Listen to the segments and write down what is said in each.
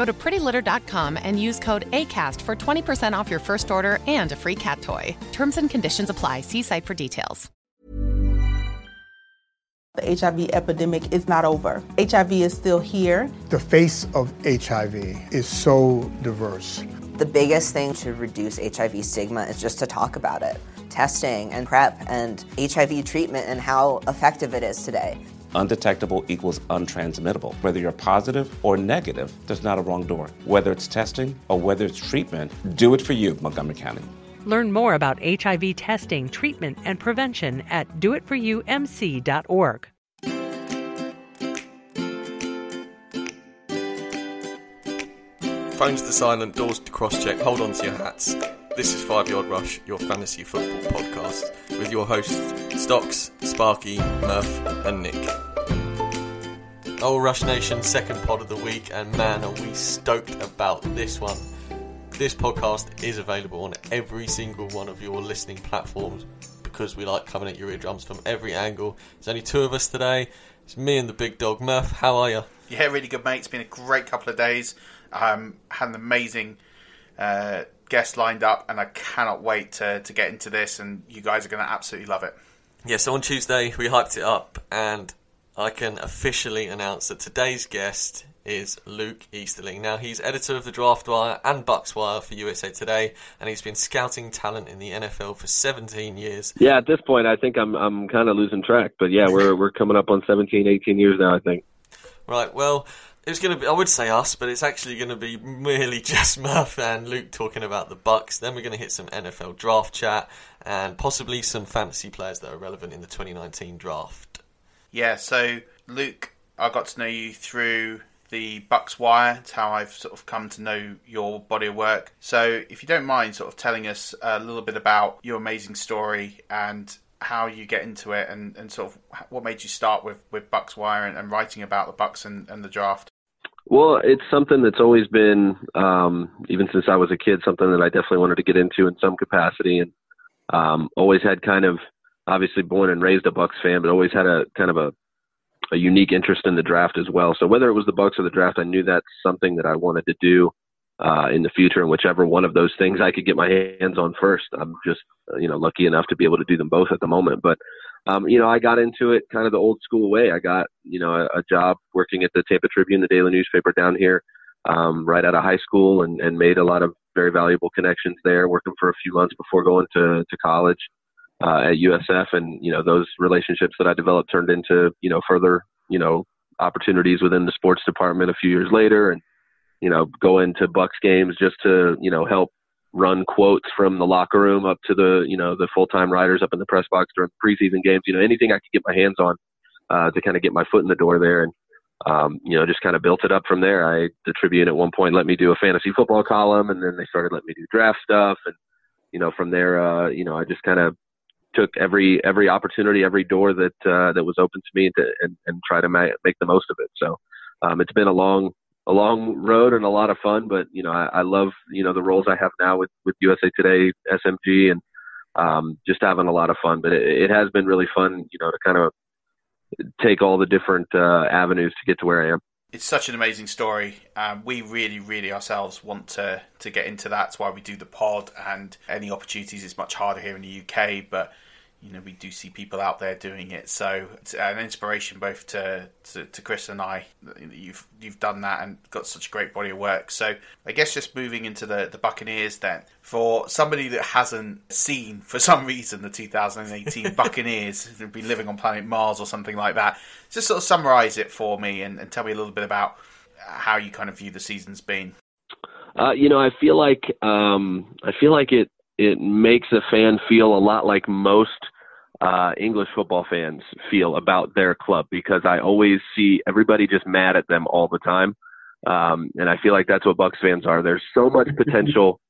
Go to prettylitter.com and use code ACAST for 20% off your first order and a free cat toy. Terms and conditions apply. See site for details. The HIV epidemic is not over. HIV is still here. The face of HIV is so diverse. The biggest thing to reduce HIV stigma is just to talk about it. Testing and PrEP and HIV treatment and how effective it is today. Undetectable equals untransmittable. Whether you're positive or negative, there's not a wrong door. Whether it's testing or whether it's treatment, do it for you, Montgomery County. Learn more about HIV testing, treatment, and prevention at doitforyoumc.org. Phones to silent, doors to cross check, hold on to your hats. This is Five Yard Rush, your fantasy football podcast, with your hosts Stocks, Sparky, Murph, and Nick. Oh, Rush Nation, second pod of the week, and man, are we stoked about this one. This podcast is available on every single one of your listening platforms because we like coming at your eardrums from every angle. There's only two of us today. It's me and the big dog, Murph. How are you? Yeah, really good, mate. It's been a great couple of days. Um, had an amazing uh, guest lined up, and I cannot wait to, to get into this. And you guys are going to absolutely love it. Yeah, so on Tuesday we hyped it up, and I can officially announce that today's guest is Luke Easterling. Now, he's editor of the Draft Wire and Bucks Wire for USA Today, and he's been scouting talent in the NFL for 17 years. Yeah, at this point, I think I'm I'm kind of losing track, but yeah, we're we're coming up on 17, 18 years now, I think. Right. Well, it was going to be. I would say us, but it's actually going to be merely just Murph and Luke talking about the Bucks. Then we're going to hit some NFL draft chat and possibly some fantasy players that are relevant in the 2019 draft. Yeah. So Luke, I got to know you through the Bucks Wire. It's how I've sort of come to know your body of work. So if you don't mind, sort of telling us a little bit about your amazing story and how you get into it and, and sort of what made you start with, with Bucks Wire and, and writing about the Bucks and, and the draft. Well, it's something that's always been, um, even since I was a kid, something that I definitely wanted to get into in some capacity, and um, always had kind of, obviously born and raised a Bucks fan, but always had a kind of a, a unique interest in the draft as well. So whether it was the Bucks or the draft, I knew that's something that I wanted to do uh, in the future, and whichever one of those things I could get my hands on first. I'm just, you know, lucky enough to be able to do them both at the moment, but um, you know, I got into it kind of the old school way. I got, you know, a, a job working at the Tampa Tribune, the daily newspaper down here, um, right out of high school and, and made a lot of very valuable connections there, working for a few months before going to, to college uh, at USF. And, you know, those relationships that I developed turned into, you know, further, you know, opportunities within the sports department a few years later and, you know, go into Bucks games just to, you know, help run quotes from the locker room up to the you know the full time writers up in the press box during preseason games. You know anything I could get my hands on uh, to kind of get my foot in the door there, and um, you know just kind of built it up from there. I the Tribune at one point let me do a fantasy football column, and then they started letting me do draft stuff, and you know from there uh, you know I just kind of took every every opportunity, every door that uh, that was open to me, to, and and try to ma- make the most of it. So um, it's been a long a long road and a lot of fun. But you know, I, I love you know the roles I have now with with USA Today, SMG, and um, just having a lot of fun. But it, it has been really fun, you know, to kind of take all the different uh, avenues to get to where I am. It's such an amazing story. Um, we really, really ourselves want to to get into that. That's why we do the pod, and any opportunities It's much harder here in the UK. But you know we do see people out there doing it. So it's an inspiration both to, to, to Chris and I. You've you've done that and got such a great body of work. So I guess just moving into the the Buccaneers then for somebody that hasn't seen for some reason the 2018 Buccaneers have been living on planet Mars or something like that. Just sort of summarize it for me and, and tell me a little bit about how you kind of view the season's been. Uh, you know, I feel like um, I feel like it it makes a fan feel a lot like most uh, English football fans feel about their club because I always see everybody just mad at them all the time. Um, and I feel like that's what Bucks fans are. There's so much potential,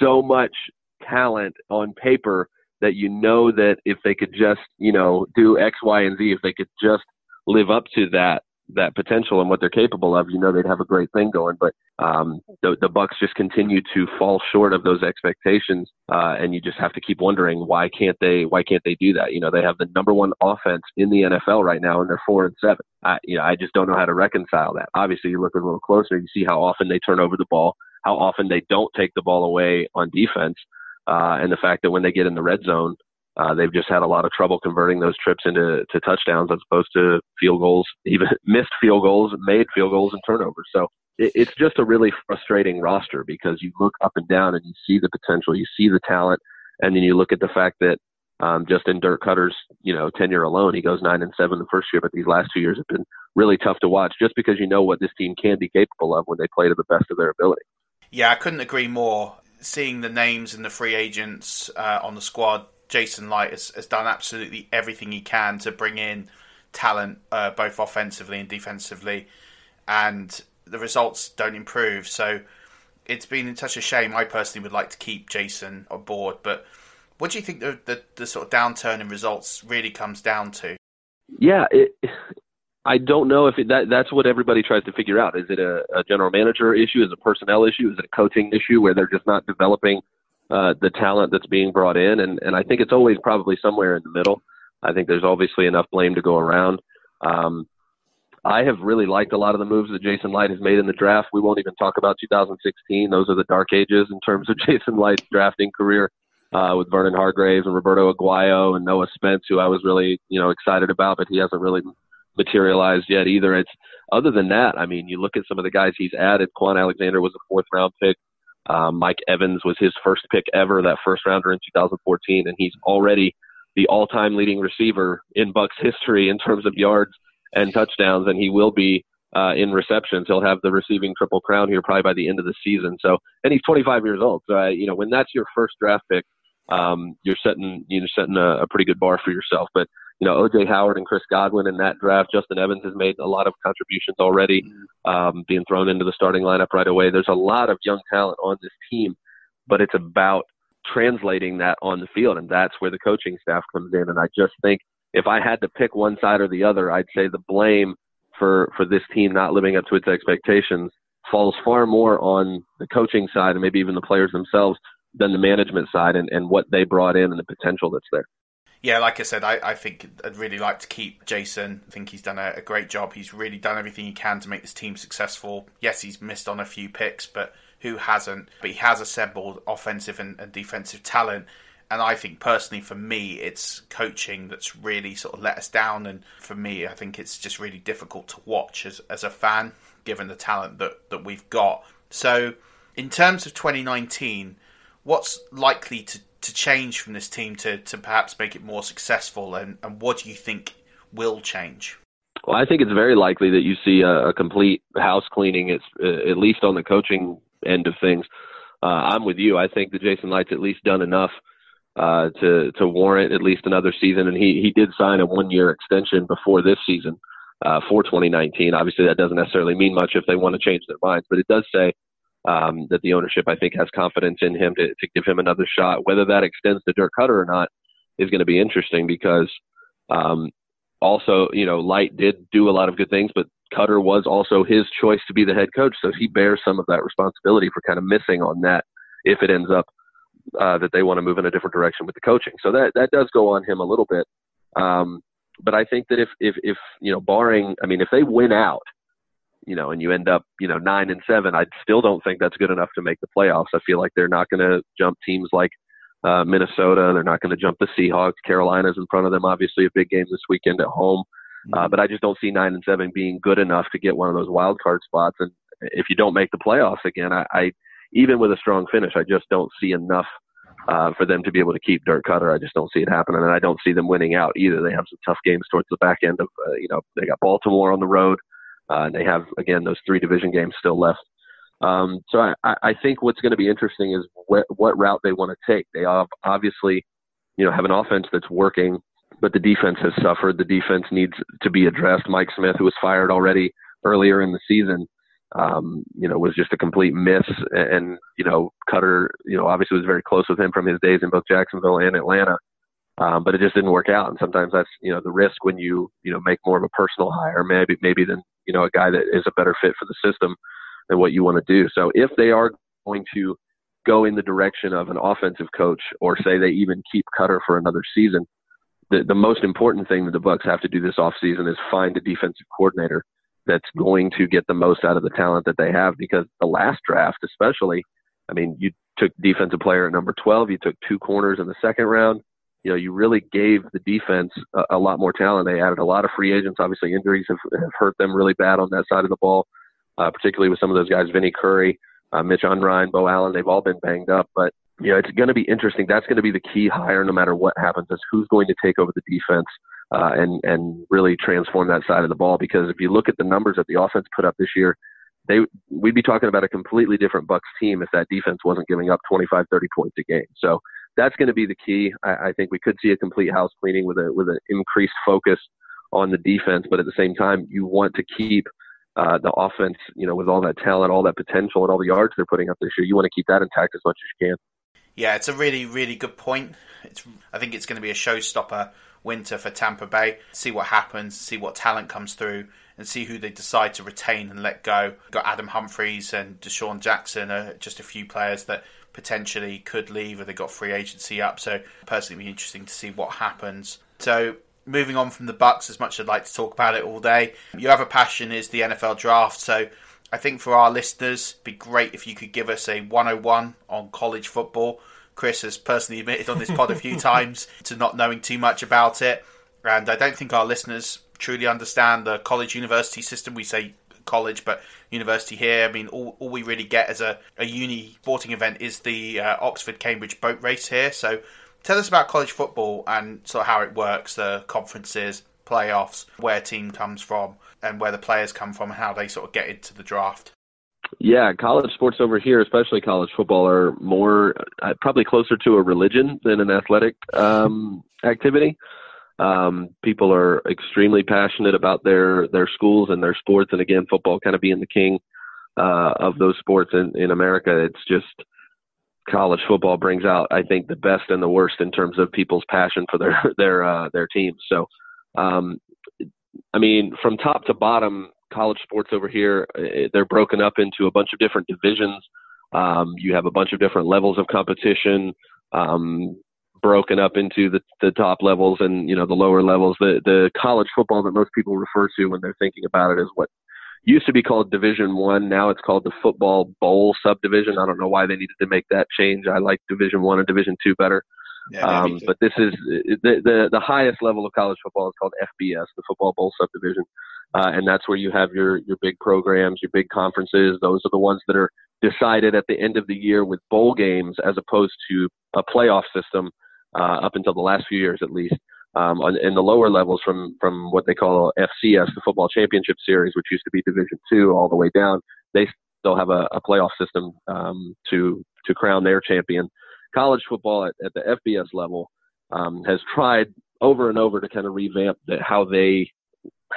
so much talent on paper that you know that if they could just, you know, do X, Y, and Z, if they could just live up to that, that potential and what they're capable of, you know they'd have a great thing going. But um, the the Bucks just continue to fall short of those expectations, uh, and you just have to keep wondering why can't they why can't they do that? You know they have the number one offense in the NFL right now, and they're four and seven. I, you know I just don't know how to reconcile that. Obviously, you look a little closer, you see how often they turn over the ball, how often they don't take the ball away on defense, uh, and the fact that when they get in the red zone, uh, they've just had a lot of trouble converting those trips into to touchdowns as opposed to field goals, even missed field goals, made field goals, and turnovers. So it, it's just a really frustrating roster because you look up and down and you see the potential, you see the talent, and then you look at the fact that um, just in Dirk Koetter's you know tenure alone, he goes nine and seven the first year, but these last two years have been really tough to watch just because you know what this team can be capable of when they play to the best of their ability. Yeah, I couldn't agree more. Seeing the names and the free agents uh, on the squad Jason Licht has, has done absolutely everything he can to bring in talent, uh, both offensively and defensively, and the results don't improve. So it's been such a shame. I personally would like to keep Jason on board, but what do you think the, the, the sort of downturn in results really comes down to? Yeah, it, I don't know if it, that that's what everybody tries to figure out. Is it a, a general manager issue? Is it a personnel issue? Is it a coaching issue where they're just not developing uh, the talent that's being brought in, and and I think it's always probably somewhere in the middle. I think there's obviously enough blame to go around. Um, I have really liked a lot of the moves that Jason Licht has made in the draft. We won't even talk about 2016; those are the dark ages in terms of Jason Licht's drafting career. Uh, with Vernon Hargreaves and Roberto Aguayo and Noah Spence, who I was really, you know, excited about, but he hasn't really materialized yet either. It's other than that, I mean, you look at some of the guys he's added. Kwon Alexander was a fourth round pick. Um, Mike Evans was his first pick ever, that first rounder in 2014, and he's already the all-time leading receiver in Bucks history in terms of yards and touchdowns, and he will be uh, in receptions. He'll have the receiving triple crown here probably by the end of the season. So, and he's 25 years old. So, uh, you know, when that's your first draft pick, um, you're setting you're setting a, a pretty good bar for yourself. But you know, OJ Howard and Chris Godwin in that draft. Justin Evans has made a lot of contributions already, um, being thrown into the starting lineup right away. There's a lot of young talent on this team, but it's about translating that on the field, and that's where the coaching staff comes in. And I just think if I had to pick one side or the other, I'd say the blame for for this team not living up to its expectations falls far more on the coaching side and maybe even the players themselves than the management side and, and what they brought in and the potential that's there yeah, like I said, I, I think I'd really like to keep Jason. I think he's done a, a, great job. He's really done everything he can to make this team successful. Yes, he's missed on a few picks, but who hasn't? But he has assembled offensive and, and defensive talent. And I think personally, for me, it's coaching that's really sort of let us down. And for me, I think it's just really difficult to watch as, as a fan, given the talent that, that we've got. So, in terms of 2019, what's likely to to change from this team to, to perhaps make it more successful? And, and what do you think will change? Well, I think it's very likely that you see a, a complete house cleaning, it's, uh, at least on the coaching end of things. Uh, I'm with you. I think that Jason Licht's at least done enough uh, to to warrant at least another season, and he he did sign a one year extension before this season uh, for 2019. Obviously, that doesn't necessarily mean much if they want to change their minds, but it does say um, that the ownership, I think, has confidence in him to, to give him another shot. Whether that extends to Dirk Koetter or not is going to be interesting because um, also, you know, Licht did do a lot of good things, but Cutter was also his choice to be the head coach. So he bears some of that responsibility for kind of missing on that if it ends up uh, that they want to move in a different direction with the coaching. So that that does go on him a little bit. Um, but I think that if if if you know, barring, I mean, if they win out, you know, and you end up, you know, nine and seven, I still don't think that's good enough to make the playoffs. I feel like they're not going to jump teams like uh, Minnesota. They're not going to jump the Seahawks. Carolina's in front of them. Obviously, a big game this weekend at home. Uh, mm-hmm. but I just don't see nine and seven being good enough to get one of those wild card spots. And if you don't make the playoffs again, I, I even with a strong finish, I just don't see enough uh, for them to be able to keep Dirk Koetter. I just don't see it happening, and I don't see them winning out either. They have some tough games towards the back end of, uh, you know, they got Baltimore on the road, uh, and they have again those three division games still left. Um, so I, I think what's going to be interesting is what, what route they want to take. They obviously, you know, have an offense that's working, but the defense has suffered. The defense needs to be addressed. Mike Smith, who was fired already earlier in the season, um, you know, was just a complete miss. And, you know, Koetter, you know, obviously was very close with him from his days in both Jacksonville and Atlanta. Um, but it just didn't work out. And sometimes that's, you know, the risk when you, you know, make more of a personal hire, maybe, maybe than, you know, a guy that is a better fit for the system than what you want to do. So if they are going to go in the direction of an offensive coach or say they even keep Koetter for another season, the, the most important thing that the Bucks have to do this offseason is find a defensive coordinator that's going to get the most out of the talent that they have because the last draft, especially, I mean, you took defensive player at number 12, you took two corners in the second round. You know, you really gave the defense a, a lot more talent. They added a lot of free agents. Obviously, injuries have, have hurt them really bad on that side of the ball, uh, particularly with some of those guys, Vinny Curry, uh, Mitch Unrein, Beau Allen. They've all been banged up, but you know, it's going to be interesting. That's going to be the key hire, no matter what happens, is who's going to take over the defense uh, and and really transform that side of the ball. Because if you look at the numbers that the offense put up this year, they we'd be talking about a completely different Bucks team if that defense wasn't giving up 25, 30 points a game. So that's going to be the key. I, I think we could see a complete house cleaning with a with an increased focus on the defense, but at the same time, you want to keep uh, the offense, you know, with all that talent, all that potential, and all the yards they're putting up this year. You want to keep that intact as much as you can. Yeah, it's a really, really good point. It's, I think it's going to be a showstopper winter for Tampa Bay. See what happens, see what talent comes through, and see who they decide to retain and let go. Got Adam Humphries and DeSean Jackson are just a few players that potentially could leave, or they got free agency up. So personally, be interesting to see what happens. So moving on from the Bucks, as much as I'd like to talk about it all day, your other passion is the NFL draft. So I think for our listeners, it'd be great if you could give us a 101 on college football. Chris has personally admitted on this pod a few times to not knowing too much about it. And I don't think our listeners truly understand the college university system. We say college, but university here. I mean, all, all we really get as a, a uni sporting event is the uh, Oxford Cambridge boat race here. So tell us about college football and sort of how it works, the conferences, playoffs, where a team comes from, and where the players come from, and how they sort of get into the draft. Yeah, college sports over here, especially college football, are more uh, probably closer to a religion than an athletic um, activity. Um, people are extremely passionate about their their schools and their sports, and again, football kind of being the king uh, of those sports in, in America. It's just college football brings out, I think, the best and the worst in terms of people's passion for their their uh, their teams. So, um, I mean, from top to bottom, college sports over here, eh, they're broken up into a bunch of different divisions. Um, you have a bunch of different levels of competition, um, broken up into the, the top levels and you know the lower levels. The the college football that most people refer to when they're thinking about it is what used to be called Division One. Now it's called the Football Bowl subdivision. I don't know why they needed to make that change. I like Division One and Division Two better. Yeah, um, but this is the, the the highest level of college football is called FBS, the Football Bowl subdivision, uh, and that's where you have your your big programs, your big conferences. Those are the ones that are decided at the end of the year with bowl games, as opposed to a playoff system uh, up until the last few years, at least. Um, on, in the lower levels, from from what they call FCS, the Football Championship Series, which used to be Division Two, all the way down, they still have a, a playoff system um, to to crown their champion. College football at, at the FBS level um, has tried over and over to kind of revamp the, how they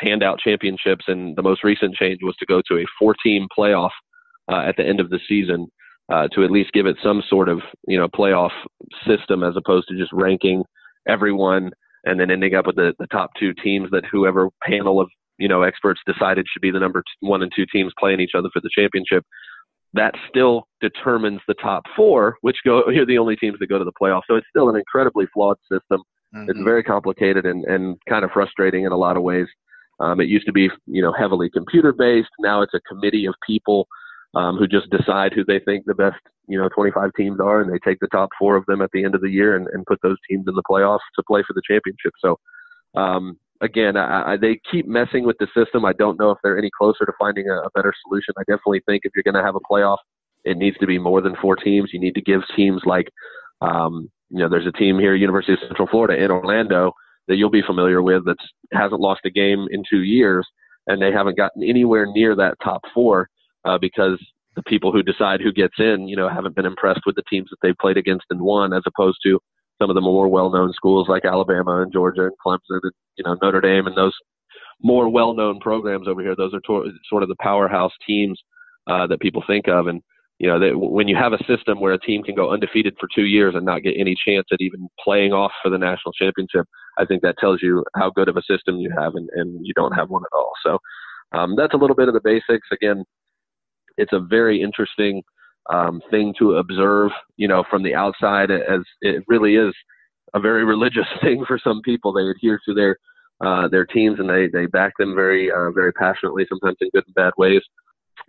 hand out championships, and the most recent change was to go to a four-team playoff uh, at the end of the season uh, to at least give it some sort of you know playoff system as opposed to just ranking everyone and then ending up with the, the top two teams that whoever panel of you know experts decided should be the number one and two teams playing each other for the championship. that still determines the top four, which go are the only teams that go to the playoffs. So it's still an incredibly flawed system. Mm-hmm. It's very complicated and, and kind of frustrating in a lot of ways. Um, it used to be, you know, heavily computer based. Now it's a committee of people um, who just decide who they think the best, you know, 25 teams are, and they take the top four of them at the end of the year and, and put those teams in the playoffs to play for the championship. So, um, again, I, I, they keep messing with the system. I don't know if they're any closer to finding a, a better solution. I definitely think if you're going to have a playoff, it needs to be more than four teams. You need to give teams like, um, you know, there's a team here, University of Central Florida in Orlando, that you'll be familiar with that hasn't lost a game in two years, and they haven't gotten anywhere near that top four uh, because the people who decide who gets in, you know, haven't been impressed with the teams that they've played against and won, as opposed to some of the more well-known schools like Alabama and Georgia and Clemson and you know Notre Dame and those more well-known programs over here. Those are to- sort of the powerhouse teams uh, that people think of, and you know that when you have a system where a team can go undefeated for two years and not get any chance at even playing off for the national championship, I think that tells you how good of a system you have, and, and you don't have one at all. So um, that's a little bit of the basics. Again, it's a very interesting um, thing to observe, you know, from the outside, as it really is a very religious thing for some people. They adhere to their uh, their teams and they they back them very uh, very passionately, sometimes in good and bad ways.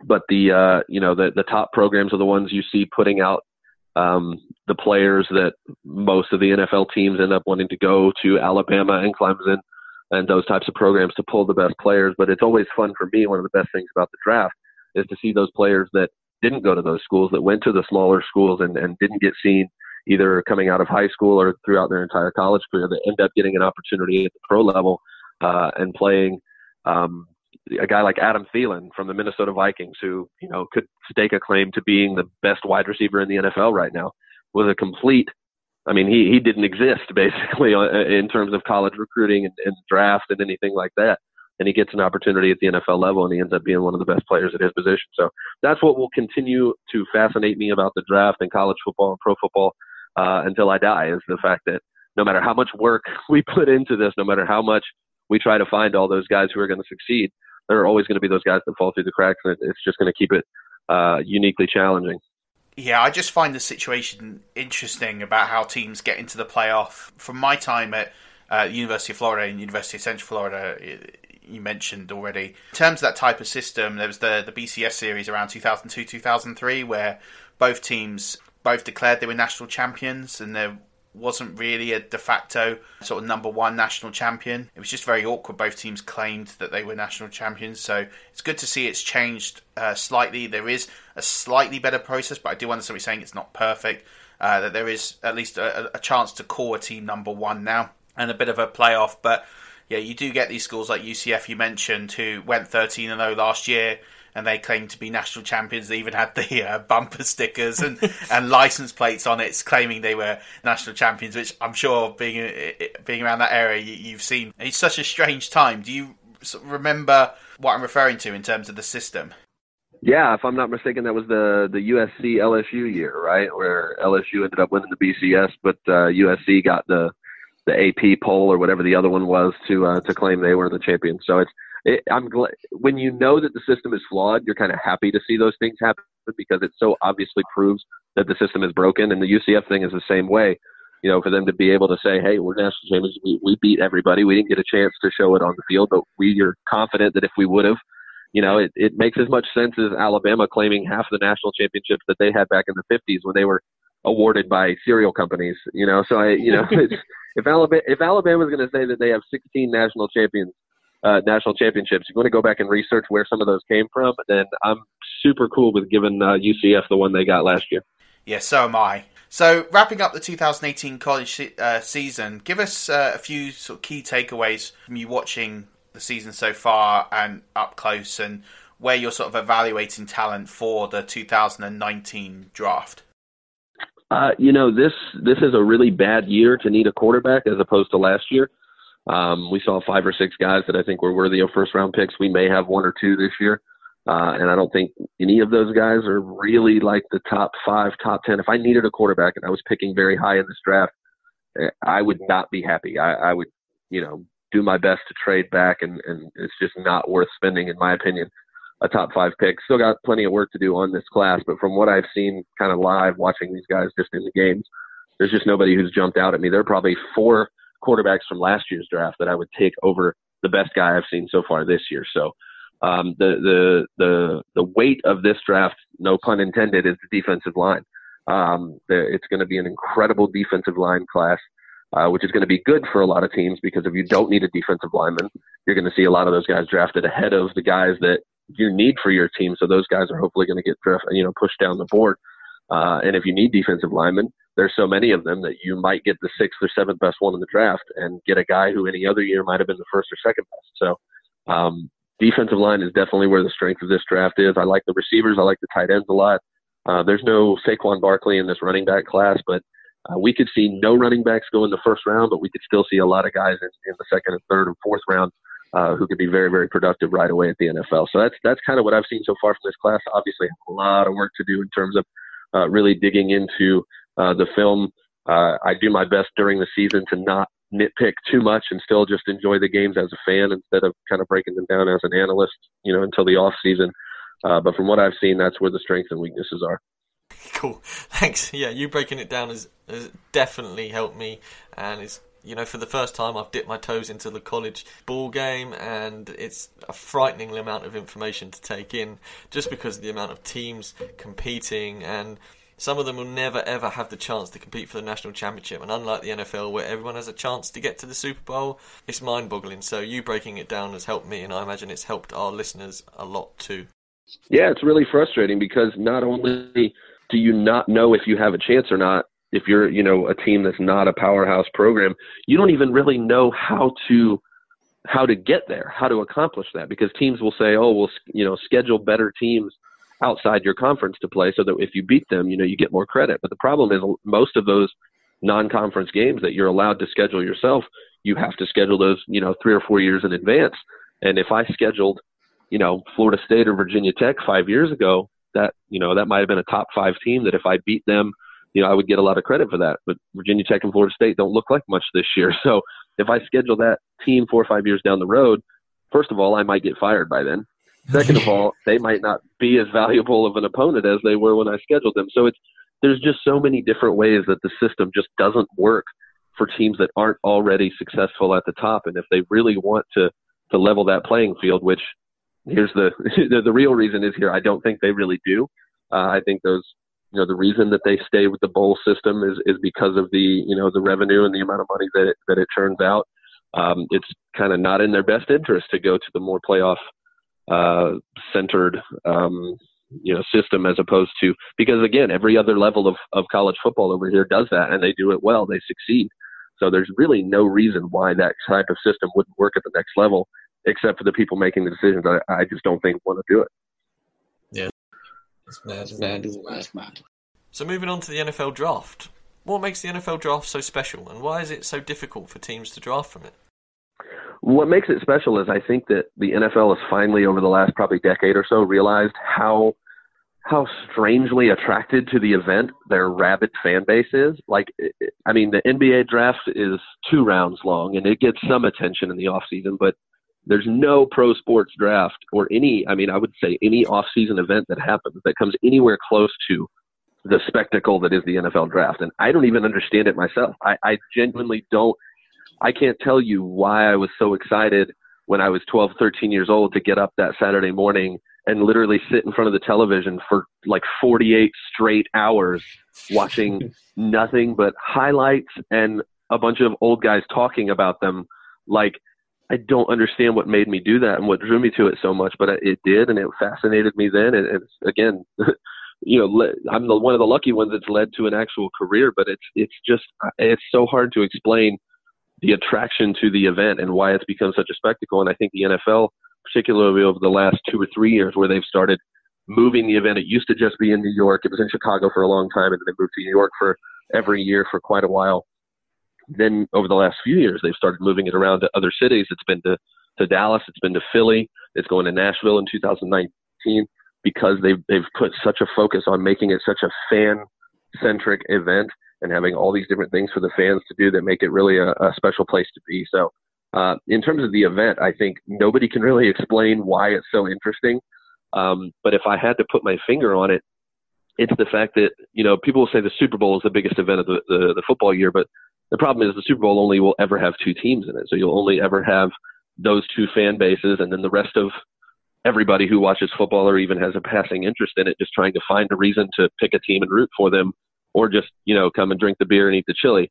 But the uh, you know the the top programs are the ones you see putting out um, the players that most of the NFL teams end up wanting to go to Alabama and Clemson and those types of programs to pull the best players. But it's always fun for me. One of the best things about the draft is to see those players that didn't go to those schools, that went to the smaller schools and, and didn't get seen either coming out of high school or throughout their entire college career, that end up getting an opportunity at the pro level uh, and playing. Um, a guy like Adam Thielen from the Minnesota Vikings, who you know could stake a claim to being the best wide receiver in the NFL right now, was a complete. I mean, he he didn't exist basically uh, in terms of college recruiting and, and draft and anything like that and he gets an opportunity at the NFL level and he ends up being one of the best players at his position. So that's what will continue to fascinate me about the draft and college football and pro football uh, until I die is the fact that no matter how much work we put into this, no matter how much we try to find all those guys who are going to succeed, there are always going to be those guys that fall through the cracks, and it's just going to keep it uh, uniquely challenging. Yeah, I just find the situation interesting about how teams get into the playoff. From my time at uh, University of Florida and University of Central Florida, you mentioned already. In terms of that type of system, there was the the BCS series around 2002 2003 where both teams both declared they were national champions and there wasn't really a de facto sort of number one national champion. It was just very awkward. Both teams claimed that they were national champions, so it's good to see it's changed uh, slightly. There is a slightly better process, but I do understand what you're saying. It's not perfect. Uh, that there is at least a, a chance to call a team number one now and a bit of a playoff, but yeah, you do get these schools like UCF you mentioned who went 13 and 0 last year and they claim to be national champions. They even had the uh, bumper stickers and, and license plates on it, claiming they were national champions. Which I'm sure, being uh, being around that area, you, have seen. It's such a strange time. Do you remember what I'm referring to in terms of the system? Yeah, if I'm not mistaken, that was the the USC LSU year, right, where LSU ended up winning the BCS, but uh, USC got the the AP poll or whatever the other one was to uh, to claim they were the champions. So it's it, I'm glad when you know that the system is flawed, you're kind of happy to see those things happen because it so obviously proves that the system is broken. And the UCF thing is the same way. You know, for them to be able to say, "Hey, we're national champions. We, we beat everybody. We didn't get a chance to show it on the field, but we are confident that if we would have, you know, it, it makes as much sense as Alabama claiming half the national championships that they had back in the 50s when they were awarded by cereal companies. You know, so I, you know, it's, if Alabama if Alabama's going to say that they have 16 national champions, uh, national championships, you want to go back and research where some of those came from. Then I'm super cool with giving uh, UCF the one they got last year. Yeah, so am I. So wrapping up the 2018 college uh, season, give us uh, a few sort of key takeaways from you watching the season so far and up close, and where you're sort of evaluating talent for the 2019 draft. Uh, you know, this this is a really bad year to need a quarterback as opposed to last year. Um, we saw five or six guys that I think were worthy of first round picks. We may have one or two this year. Uh, and I don't think any of those guys are really like the top five, top 10. If I needed a quarterback and I was picking very high in this draft, eh, I would not be happy. I, I would, you know, do my best to trade back and, and it's just not worth spending in my opinion. A top five pick. Still got plenty of work to do on this class, but from what I've seen kind of live watching these guys just in the games, there's just nobody who's jumped out at me. There are probably four quarterbacks from last year's draft that I would take over the best guy I've seen so far this year. So um, the the the the weight of this draft, no pun intended, is the defensive line. Um, the, it's going to be an incredible defensive line class, uh, which is going to be good for a lot of teams because if you don't need a defensive lineman, you're going to see a lot of those guys drafted ahead of the guys that you need for your team. So those guys are hopefully going to get you know, pushed down the board. Uh, and if you need defensive linemen, there's so many of them that you might get the sixth or seventh best one in the draft and get a guy who any other year might have been the first or second best. So um, defensive line is definitely where the strength of this draft is. I like the receivers. I like the tight ends a lot. Uh, there's no Saquon Barkley in this running back class, but uh, we could see no running backs go in the first round, but we could still see a lot of guys in, in the second and third and fourth round uh, who could be very, very productive right away at the NFL. So that's that's kind of what I've seen so far from this class. Obviously, a lot of work to do in terms of uh, really digging into uh, the film. Uh, I do my best during the season to not nitpick too much and still just enjoy the games as a fan instead of kind of breaking them down as an analyst, you know, until the off season. Uh, but from what I've seen, that's where the strengths and weaknesses are. Cool, thanks. Yeah, you breaking it down has, has definitely helped me, and it's you know for the first time I've dipped my toes into the college ball game, and it's a frightening amount of information to take in, just because of the amount of teams competing and some of them will never ever have the chance to compete for the national championship. And unlike the NFL, where everyone has a chance to get to the Super Bowl, it's mind boggling. So you breaking it down has helped me, and I imagine it's helped our listeners a lot too. Yeah, it's really frustrating because not only do you not know if you have a chance or not, if you're, you know, a team that's not a powerhouse program, you don't even really know how to how to get there, how to accomplish that because teams will say, "Oh, we'll, you know, schedule better teams outside your conference to play so that if you beat them, you know, you get more credit. But the problem is most of those non-conference games that you're allowed to schedule yourself, you have to schedule those, you know, 3 or 4 years in advance. And if I scheduled, you know, Florida State or Virginia Tech 5 years ago, that, you know, that might have been a top 5 team that if I beat them, you know, I would get a lot of credit for that. But Virginia Tech and Florida State don't look like much this year. So if I schedule that team 4 or 5 years down the road, first of all, I might get fired by then. Second of all, they might not be as valuable of an opponent as they were when I scheduled them. So it's there's just so many different ways that the system just doesn't work for teams that aren't already successful at the top. And if they really want to to level that playing field, which here's the the, the real reason is here, I don't think they really do. Uh, I think those you know the reason that they stay with the bowl system is is because of the you know the revenue and the amount of money that it, that it turns out. Um, it's kind of not in their best interest to go to the more playoff uh, centered um, you know system as opposed to because again every other level of, of college football over here does that and they do it well they succeed. So there's really no reason why that type of system wouldn't work at the next level except for the people making the decisions. I, I just don't think want to do it it's mad, mad, it's mad. so moving on to the nfl draft what makes the nfl draft so special and why is it so difficult for teams to draft from it what makes it special is I think that the NFL has finally, over the last probably decade or so, realized how how strangely attracted to the event their rabid fan base is. Like, I mean, the NBA draft is two rounds long, and it gets some attention in the off season, but there's no pro sports draft or any, I mean, I would say any off season event that happens that comes anywhere close to the spectacle that is the NFL draft. And I don't even understand it myself. I, I genuinely don't I can't tell you why I was so excited when I was 12, 13 years old to get up that Saturday morning and literally sit in front of the television for like 48 straight hours watching nothing but highlights and a bunch of old guys talking about them. Like, I don't understand what made me do that and what drew me to it so much, but it did, and it fascinated me then. And it's again, you know, I'm the one of the lucky ones that's led to an actual career, but it's it's just it's so hard to explain the attraction to the event and why it's become such a spectacle. And I think the NFL, particularly over the last two or three years, where they've started moving the event. It used to just be in New York. It was in Chicago for a long time, and then they moved to New York for every year for quite a while. Then over the last few years, they've started moving it around to other cities. It's been to, to Dallas. It's been to Philly. It's going to Nashville in 2019 because they've they've put such a focus on making it such a fan centric event and having all these different things for the fans to do that make it really a, a special place to be. So, uh, in terms of the event, I think nobody can really explain why it's so interesting. Um, but if I had to put my finger on it, it's the fact that you know people will say the Super Bowl is the biggest event of the, the, the football year, but the problem is the Super Bowl only will ever have two teams in it, so you'll only ever have those two fan bases, and then the rest of everybody who watches football or even has a passing interest in it just trying to find a reason to pick a team and root for them, or just you know come and drink the beer and eat the chili.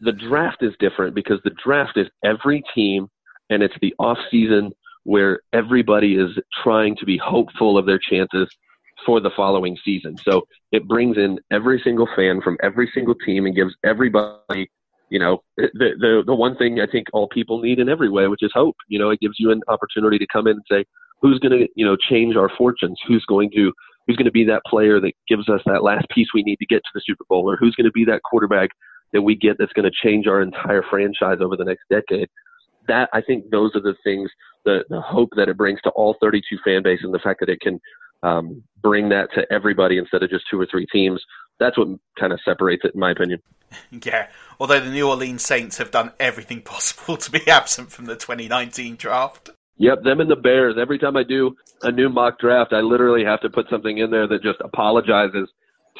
The draft is different because the draft is every team, and it's the off season where everybody is trying to be hopeful of their chances for the following season. So it brings in every single fan from every single team and gives everybody, you know, the the the one thing I think all people need in every way, which is hope. You know, it gives you an opportunity to come in and say, who's going to, you know, change our fortunes? Who's going to who's going to be that player that gives us that last piece we need to get to the Super Bowl, or who's going to be that quarterback that we get that's going to change our entire franchise over the next decade? That I think those are the things, the the hope that it brings to all 32 fan base, and the fact that it can um, bring that to everybody instead of just two or three teams. That's what kind of separates it, in my opinion. Yeah, although the New Orleans Saints have done everything possible to be absent from the 2019 draft. Yep, them and the Bears. Every time I do a new mock draft, I literally have to put something in there that just apologizes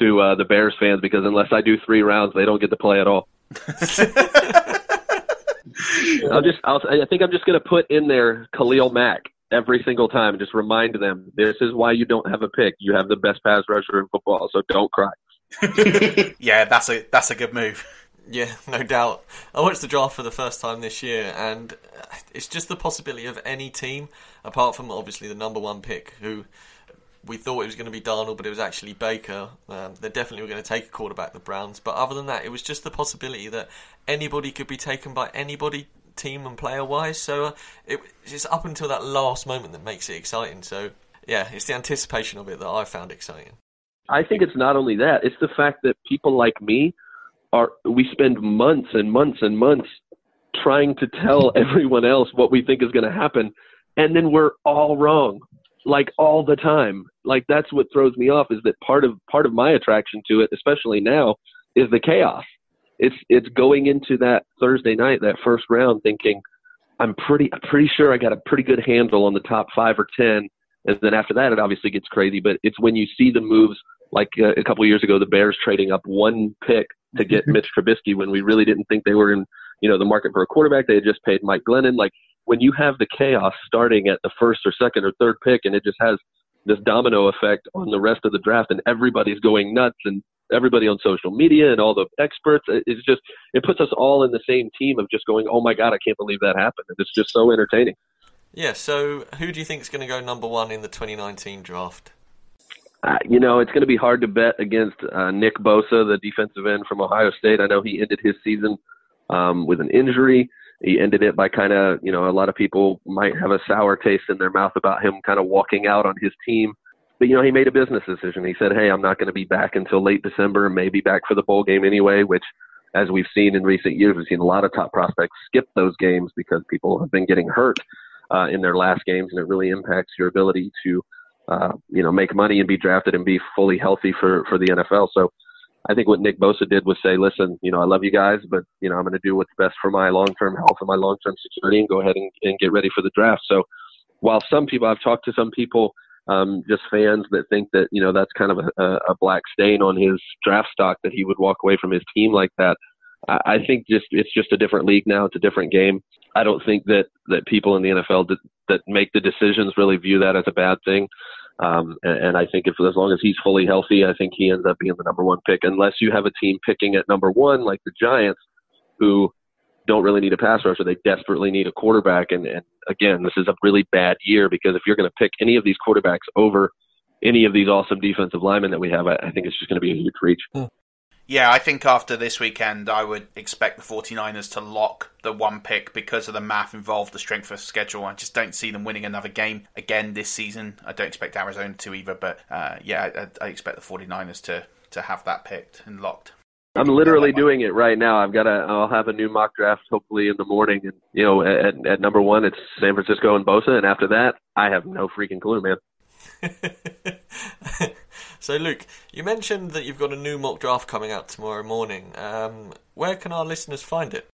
to uh, the Bears fans because unless I do three rounds, they don't get to play at all. I'll just, I'll, I think I'm just going to put in there Khalil Mack every single time. Just remind them this is why you don't have a pick. You have the best pass rusher in football, so don't cry. yeah, that's a that's a good move. Yeah, no doubt. I watched the draft for the first time this year, and it's just the possibility of any team, apart from obviously the number one pick, who we thought it was going to be Darnold, but it was actually Baker. Um, they definitely were going to take a quarterback, the Browns. But other than that, it was just the possibility that anybody could be taken by anybody team and player wise. So uh, it, it's up until that last moment that makes it exciting. So yeah, it's the anticipation of it that I found exciting. I think it's not only that; it's the fact that people like me are we spend months and months and months trying to tell everyone else what we think is going to happen, and then we're all wrong, like all the time. Like that's what throws me off is that part of part of my attraction to it, especially now, is the chaos it's it's going into that Thursday night, that first round, thinking I'm pretty I'm pretty sure I got a pretty good handle on the top five or ten, and then after that it obviously gets crazy. But it's when you see the moves like uh, a couple of years ago, the Bears trading up one pick to get Mitch Trubisky when we really didn't think they were in you know the market for a quarterback. They had just paid Mike Glennon. Like when you have the chaos starting at the first or second or third pick, and it just has this domino effect on the rest of the draft, and everybody's going nuts and everybody on social media and all the experts. It's just it puts us all in the same team of just going, oh my god, I can't believe that happened. And it's just so entertaining. Yeah. So who do you think is going to go number one in the 2019 draft? Uh, you know, it's going to be hard to bet against uh, Nick Bosa, the defensive end from Ohio State. I know he ended his season um, with an injury. He ended it by kind of, you know, a lot of people might have a sour taste in their mouth about him kind of walking out on his team but you know, he made a business decision. He said, "Hey, I'm not going to be back until late December, maybe back for the bowl game anyway." Which, as we've seen in recent years, we've seen a lot of top prospects skip those games because people have been getting hurt uh, in their last games, and it really impacts your ability to, uh, you know, make money and be drafted and be fully healthy for for the NFL. So. I think what Nick Bosa did was say, listen, you know, I love you guys, but, you know, I'm going to do what's best for my long term health and my long term security and go ahead and, and get ready for the draft. So while some people, I've talked to some people um, just fans that think that you know that's kind of a, a black stain on his draft stock that he would walk away from his team like that. I, think just it's just a different league now. It's a different game. I don't think that that people in the NFL that, that make the decisions really view that as a bad thing. Um, and, and I think if as long as he's fully healthy, I think he ends up being the number one pick. Unless you have a team picking at number one, like the Giants, who don't really need a pass rusher. They desperately need a quarterback. And, and again, this is a really bad year because if you're going to pick any of these quarterbacks over any of these awesome defensive linemen that we have, I, I think it's just going to be a huge reach. Yeah, I think after this weekend, I would expect the 49ers to lock the one pick because of the math involved, the strength of schedule. I just don't see them winning another game again this season. I don't expect Arizona to either, but uh, yeah, I, I expect the 49ers to, to have that picked and locked. I'm literally doing it right now. I've got a. I'll have a new mock draft hopefully in the morning, and you know, at, at number one, it's San Francisco and Bosa, and after that, I have no freaking clue, man. so, Luke, you mentioned that you've got a new mock draft coming out tomorrow morning. Um, where can our listeners find it?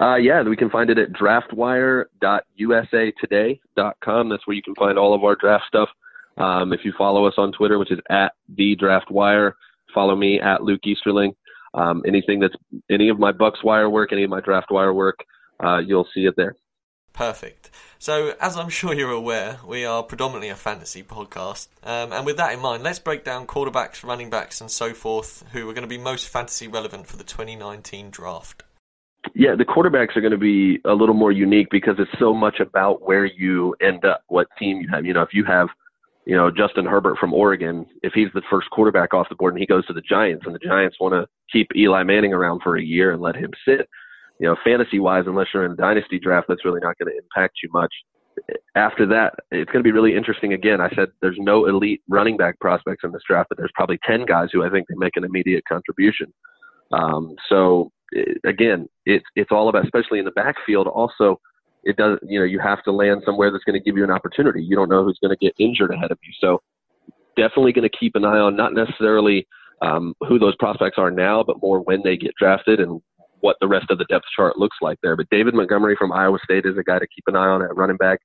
Uh, yeah, we can find it at draftwire.usatoday.com. That's where you can find all of our draft stuff Um, if you follow us on Twitter, which is at the Draft Wire, follow me at Luke Easterling. Um, anything that's any of my Bucks Wire work, any of my Draft Wire work, uh, you'll see it there. Perfect. So, as I'm sure you're aware, we are predominantly a fantasy podcast. Um, and with that in mind, let's break down quarterbacks, running backs, and so forth who are going to be most fantasy relevant for the 2019 draft. Yeah, the quarterbacks are going to be a little more unique because it's so much about where you end up, what team you have. You know, if you have, you know, Justin Herbert from Oregon, if he's the first quarterback off the board and he goes to the Giants and the Giants want to keep Eli Manning around for a year and let him sit, you know, fantasy wise, unless you're in a dynasty draft, that's really not going to impact you much. After that, it's going to be really interesting. Again, I said there's no elite running back prospects in this draft, but there's probably 10 guys who I think can make an immediate contribution. Um, so again, it's it's all about, especially in the backfield. Also, it does you know you have to land somewhere that's going to give you an opportunity. You don't know who's going to get injured ahead of you, so definitely going to keep an eye on not necessarily um, who those prospects are now, but more when they get drafted and what the rest of the depth chart looks like there. But David Montgomery from Iowa State is a guy to keep an eye on at running back.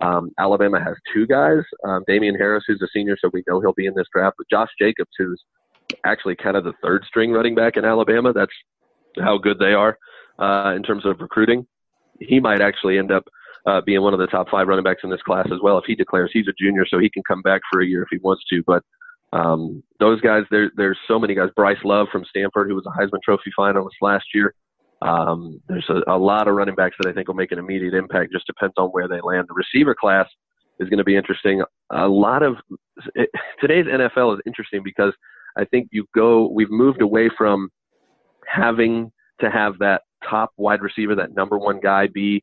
Um, Alabama has two guys, um, Damien Harris, who's a senior, so we know he'll be in this draft, but Josh Jacobs, who's actually kind of the third string running back in Alabama. That's how good they are uh, in terms of recruiting. He might actually end up uh, being one of the top five running backs in this class as well if he declares he's a junior, so he can come back for a year if he wants to. But um, those guys, there, there's so many guys. Bryce Love from Stanford, who was a Heisman Trophy finalist last year. Um, there's a, a lot of running backs that I think will make an immediate impact. Just depends on where they land. The receiver class is going to be interesting. A lot of it, today's NFL is interesting because I think you go. We've moved away from having to have that top wide receiver, that number one guy, be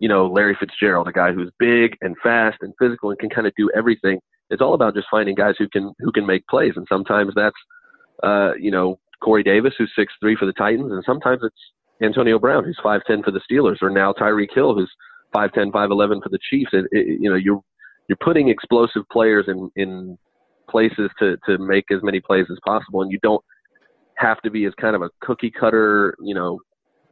you know Larry Fitzgerald, a guy who's big and fast and physical and can kind of do everything. It's all about just finding guys who can who can make plays, and sometimes that's uh, you know Corey Davis, who's six three for the Titans, and sometimes it's Antonio Brown, who's five ten for the Steelers, or now Tyreek Hill, who's five ten, five eleven for the Chiefs. It, it, you know, you're you're putting explosive players in in places to to make as many plays as possible, and you don't have to be as kind of a cookie cutter, you know,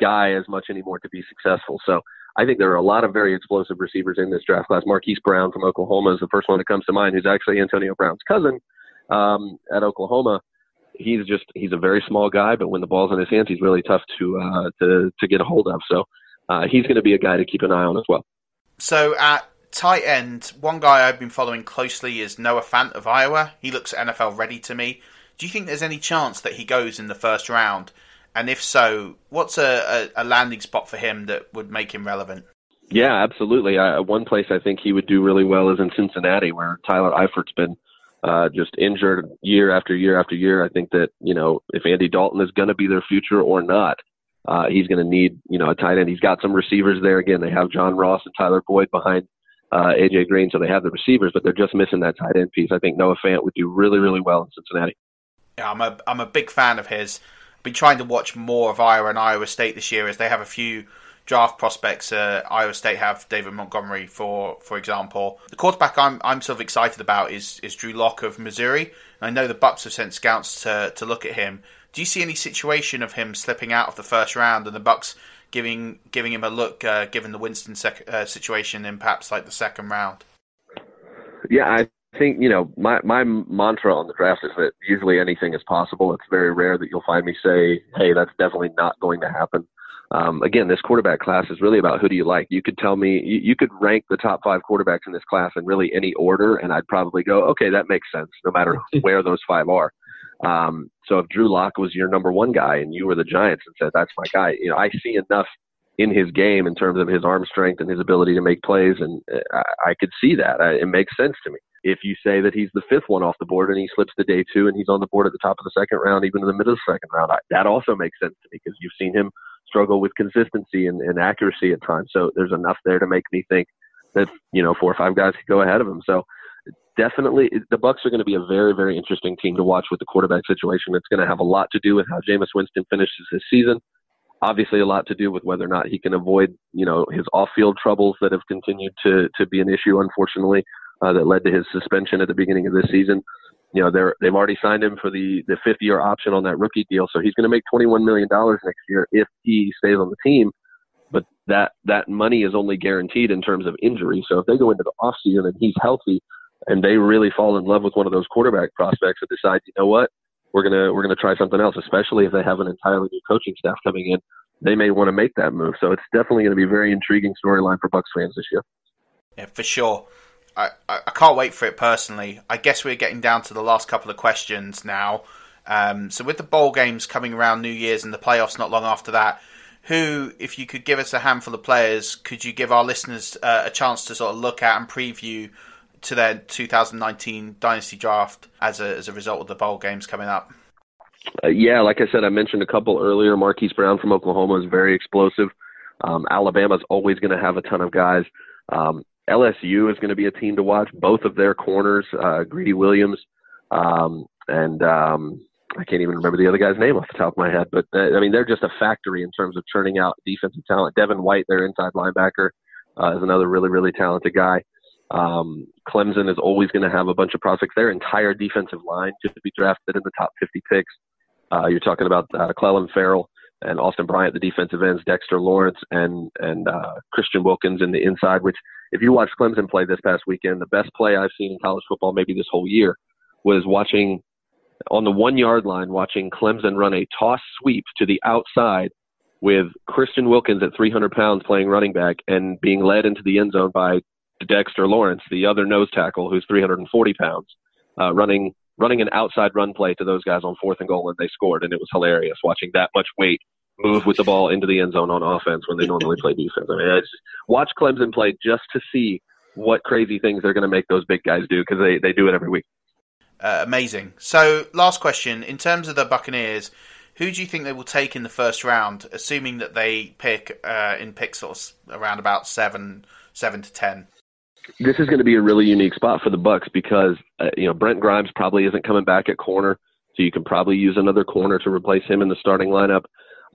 guy as much anymore to be successful. So I think there are a lot of very explosive receivers in this draft class. Marquise Brown from Oklahoma is the first one that comes to mind, who's actually Antonio Brown's cousin um, at Oklahoma he's just he's a very small guy, but when the ball's in his hands, he's really tough to uh, to to get a hold of. So uh, he's going to be a guy to keep an eye on as well. So at tight end, one guy I've been following closely is Noah Fant of Iowa. He looks NFL ready to me. Do you think there's any chance that he goes in the first round? And if so, what's a, a, a landing spot for him that would make him relevant? Yeah, absolutely. I, one place I think he would do really well is in Cincinnati, where Tyler Eifert's been uh, just injured year after year after year. I think that you know if Andy Dalton is going to be their future or not, uh, he's going to need you know a tight end. He's got some receivers there. Again, they have John Ross and Tyler Boyd behind uh, AJ Green, so they have the receivers, but they're just missing that tight end piece. I think Noah Fant would do really really well in Cincinnati. Yeah, I'm a I'm a big fan of his. I've been trying to watch more of Iowa and Iowa State this year as they have a few draft prospects. Uh, Iowa State have David Montgomery, for for example. The quarterback I'm I'm sort of excited about is is Drew Lock of Missouri. I know the Bucks have sent scouts to to look at him. Do you see any situation of him slipping out of the first round and the Bucks giving giving him a look, uh, given the Winston sec- uh, situation in perhaps like the second round? Yeah, I think you know my my mantra on the draft is that usually anything is possible. It's very rare that you'll find me say, "Hey, that's definitely not going to happen." Um, again, this quarterback class is really about who do you like. You could tell me, you, you could rank the top five quarterbacks in this class in really any order, and I'd probably go, okay, that makes sense, no matter where those five are. Um, so if Drew Lock was your number one guy and you were the Giants and said, that's my guy, you know, I see enough in his game in terms of his arm strength and his ability to make plays, and uh, I, I could see that. I, it makes sense to me. If you say that he's the fifth one off the board and he slips to day two and he's on the board at the top of the second round, even in the middle of the second round, I, that also makes sense to me because you've seen him struggle with consistency and, and accuracy at times. So there's enough there to make me think that you know four or five guys could go ahead of him. So definitely the Bucks are going to be a very very interesting team to watch with the quarterback situation. It's going to have a lot to do with how Jameis Winston finishes his season. Obviously, a lot to do with whether or not he can avoid you know his off-field troubles that have continued to to be an issue, unfortunately, uh, that led to his suspension at the beginning of this season you know they're they've already signed him for the the fifth year option on that rookie deal, so he's going to make twenty one million dollars next year if he stays on the team. But that that money is only guaranteed in terms of injury. So if they go into the off season and he's healthy, and they really fall in love with one of those quarterback prospects and decide, you know what, we're gonna we're gonna try something else, especially if they have an entirely new coaching staff coming in. They may want to make that move. So it's definitely going to be a very intriguing storyline for Bucks fans this year. Yeah, for sure. I, I can't wait for it personally. I guess we're getting down to the last couple of questions now. Um, so with the bowl games coming around New Year's and the playoffs not long after that, who, if you could give us a handful of players, could you give our listeners uh, a chance to sort of look at and preview to their 2019 dynasty draft as a as a result of the bowl games coming up? Uh, yeah, like I said, I mentioned a couple earlier. Marquise Brown from Oklahoma is very explosive. Um, Alabama's always going to have a ton of guys. Um, LSU is going to be a team to watch. Both of their corners, uh, Greedy Williams, um, and um, I can't even remember the other guy's name off the top of my head. But uh, I mean, they're just a factory in terms of churning out defensive talent. Devin White, their inside linebacker, uh, is another really, really talented guy. Um, Clemson is always going to have a bunch of prospects. Their entire defensive line to be drafted in the top 50 picks. Uh, you're talking about uh, Clelin Ferrell and Austin Bryant, the defensive ends, Dexter Lawrence, and and uh, Christian Wilkins in the inside. Which, if you watch Clemson play this past weekend, the best play I've seen in college football, maybe this whole year, was watching on the one yard line, watching Clemson run a toss sweep to the outside with Christian Wilkins at 300 pounds playing running back and being led into the end zone by Dexter Lawrence, the other nose tackle, who's 340 pounds, uh, running running an outside run play to those guys on fourth and goal, and they scored, and it was hilarious watching that much weight move with the ball into the end zone on offense when they normally play defense. I mean, I just watch Clemson play just to see what crazy things they're going to make those big guys do because they they do it every week. Uh, amazing. So, last question in terms of the Buccaneers. Who do you think they will take in the first round, assuming that they pick uh, in pick sort of around about seven, seven to ten? This is going to be a really unique spot for the Bucks because uh, you know Brent Grimes probably isn't coming back at corner, so you can probably use another corner to replace him in the starting lineup.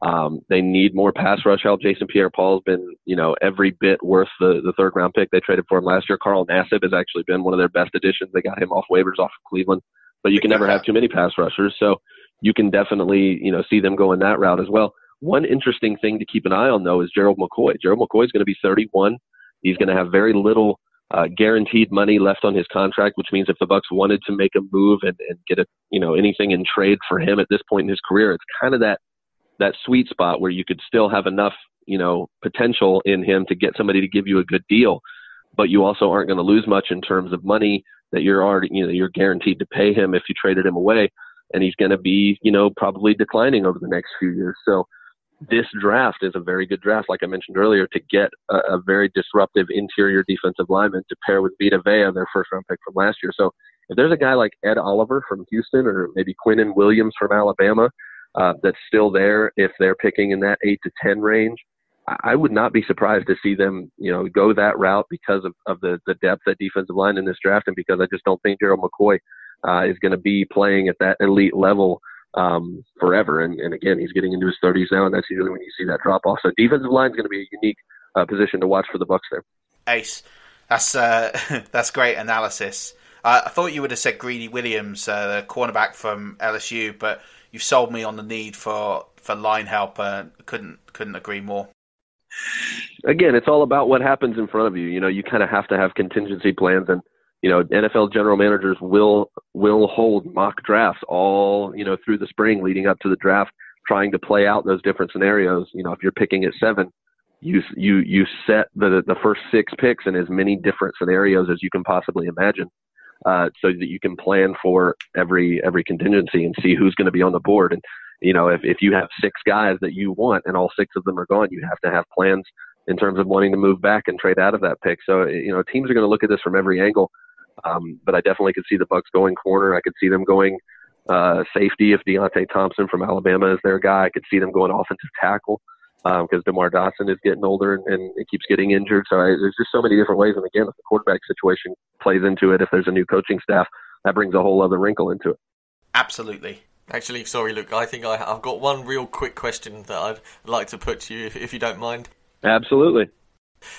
Um, they need more pass rush help. Jason Pierre-Paul's been you know every bit worth the the third round pick they traded for him last year. Carl Nassib has actually been one of their best additions. They got him off waivers off of Cleveland, but you can never have too many pass rushers, so you can definitely you know see them going that route as well. One interesting thing to keep an eye on though is Gerald McCoy. Gerald McCoy is going to be 31. He's going to have very little uh, guaranteed money left on his contract, which means if the Bucks wanted to make a move and, and get a you know anything in trade for him at this point in his career, it's kind of that that sweet spot where you could still have enough you know potential in him to get somebody to give you a good deal, but you also aren't going to lose much in terms of money that you're already you know you're guaranteed to pay him if you traded him away, and he's going to be you know probably declining over the next few years. So this draft is a very good draft, like I mentioned earlier, to get a, a very disruptive interior defensive lineman to pair with Vita Vea, their first round pick from last year. So if there's a guy like Ed Oliver from Houston or maybe Quinnen Williams from Alabama uh, that's still there, if they're picking in that eight to ten range, I would not be surprised to see them, you know, go that route because of, of the, the depth at defensive line in this draft, and because I just don't think Gerald McCoy uh, is going to be playing at that elite level um, forever. And, and again, he's getting into his 30s now, and that's usually when you see that drop off. So defensive line is going to be a unique uh, position to watch for the Bucks there. Ace, that's uh, that's great analysis. Uh, I thought you would have said Greedy Williams, uh, the cornerback from LSU, but you've sold me on the need for, for line help. Uh, couldn't couldn't agree more. Again, it's all about what happens in front of you. You know, you kind of have to have contingency plans and you know, NFL general managers will will hold mock drafts all you know through the spring leading up to the draft, trying to play out those different scenarios. You know, if you're picking at seven, you you you set the the first six picks in as many different scenarios as you can possibly imagine, uh, so that you can plan for every every contingency and see who's going to be on the board. And you know, if if you have six guys that you want and all six of them are gone, you have to have plans in terms of wanting to move back and trade out of that pick. So you know, teams are going to look at this from every angle. Um, but I definitely could see the Bucks going corner. I could see them going uh, safety if Deionte Thompson from Alabama is their guy. I could see them going offensive tackle because um, DeMar Dotson is getting older and, and it keeps getting injured. So I, there's just so many different ways. And again, if the quarterback situation plays into it, if there's a new coaching staff, that brings a whole other wrinkle into it. Absolutely. Actually, sorry, Luke. I think I, have got one real quick question that I'd like to put to you, if, if you don't mind. Absolutely.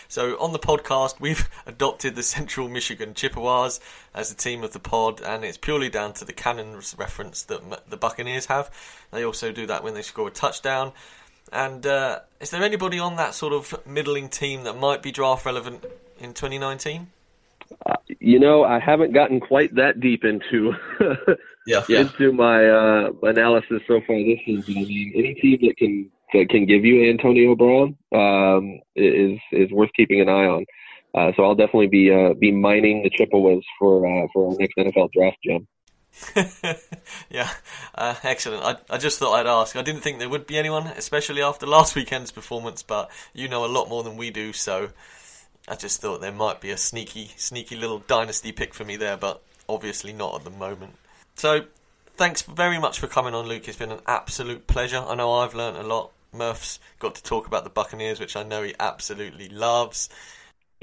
So on the podcast, we've adopted the Central Michigan Chippewas as the team of the pod, and it's purely down to the cannons reference that the Buccaneers have. They also do that when they score a touchdown. And uh, is there anybody on that sort of middling team that might be draft relevant in 2019? Uh, You know, I haven't gotten quite that deep into yeah. into my uh, analysis so far this season. I mean, any team that can that can give you Antonio Brown um, is is worth keeping an eye on. Uh, so I'll definitely be uh, be mining the Chippewas for uh, for our next NFL draft, Jim. yeah, uh, excellent. I, I just thought I'd ask. I didn't think there would be anyone, especially after last weekend's performance, but you know a lot more than we do, so I just thought there might be a sneaky, sneaky little dynasty pick for me there, but obviously not at the moment. So, thanks very much for coming on, Luke. It's been an absolute pleasure. I know I've learnt a lot. Murph's got to talk about the Buccaneers, which I know he absolutely loves.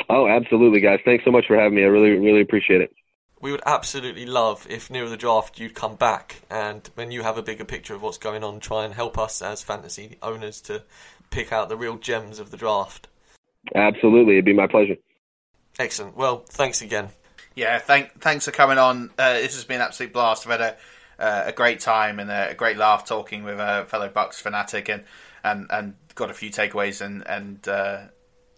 Oh, absolutely, guys. Thanks so much for having me. I really, really appreciate it. We would absolutely love if near the draft you'd come back and when you have a bigger picture of what's going on, try and help us as fantasy owners to pick out the real gems of the draft. Absolutely, it'd be my pleasure. Excellent. Well, thanks again. Yeah, thank, thanks for coming on. Uh, this has been an absolute blast. I've had a, uh, a great time and a, a, great laugh talking with a fellow Bucks fanatic and, and, and got a few takeaways and, and uh,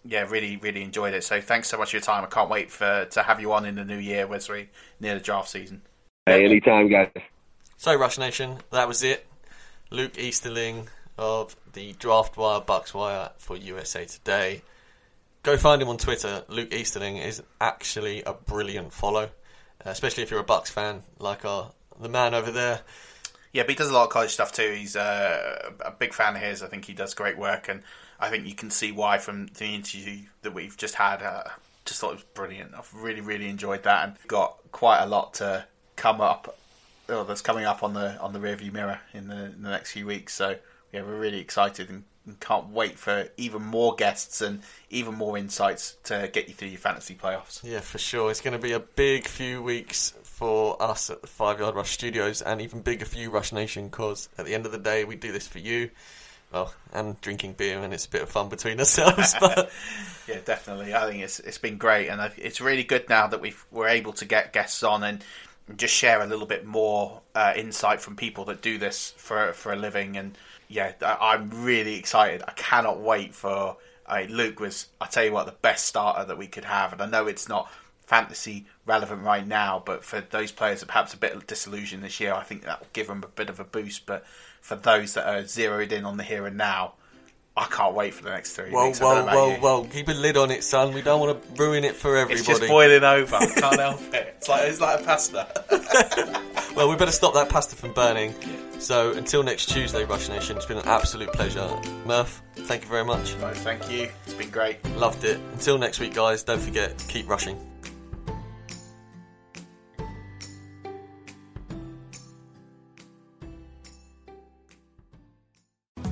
yeah, really, really enjoyed it. So thanks so much for your time. I can't wait for to have you on in the new year as we near the draft season. Hey, anytime, guys. So, Rush Nation, that was it. Luke Easterling of the Draft Wire Bucks Wire for USA Today. Go find him on Twitter. Luke Easterling is actually a brilliant follow, uh, especially if you're a Bucks fan like our the man over there. Yeah, but he does a lot of college stuff too. He's uh, a big fan of his. I think he does great work, and I think you can see why from the interview that we've just had. Uh, just thought it was brilliant. I've really, really enjoyed that, and got quite a lot to come up. Oh, that's coming up on the on the rearview mirror in the, in the next few weeks. So yeah, we're really excited and, and can't wait for even more guests and even more insights to get you through your fantasy playoffs. Yeah, for sure. It's going to be a big few weeks for us at the Five Yard Rush Studios, and even bigger for you, Rush Nation, because at the end of the day, we do this for you well, and drinking beer, and it's a bit of fun between ourselves. But yeah, definitely, I think it's it's been great, and it's really good now that we we're able to get guests on and just share a little bit more uh, insight from people that do this for for a living. And yeah, I'm really excited. I cannot wait for. Uh, Luke was, I tell you what, the best starter that we could have, and I know it's not fantasy relevant right now, but for those players that perhaps a bit disillusioned this year, I think that will give them a bit of a boost. But for those that are zeroed in on the here and now, I can't wait for the next three whoa, weeks. Whoa, whoa, you. whoa! Keep a lid on it, son. We don't want to ruin it for everybody. It's just boiling over. I can't help it. It's like it's like a pasta. well, we better stop that pasta from burning. So until next Tuesday, Rush Nation, it's been an absolute pleasure. Murph, thank you very much. No, thank you. It's been great. Loved it. Until next week, guys. Don't forget, keep rushing.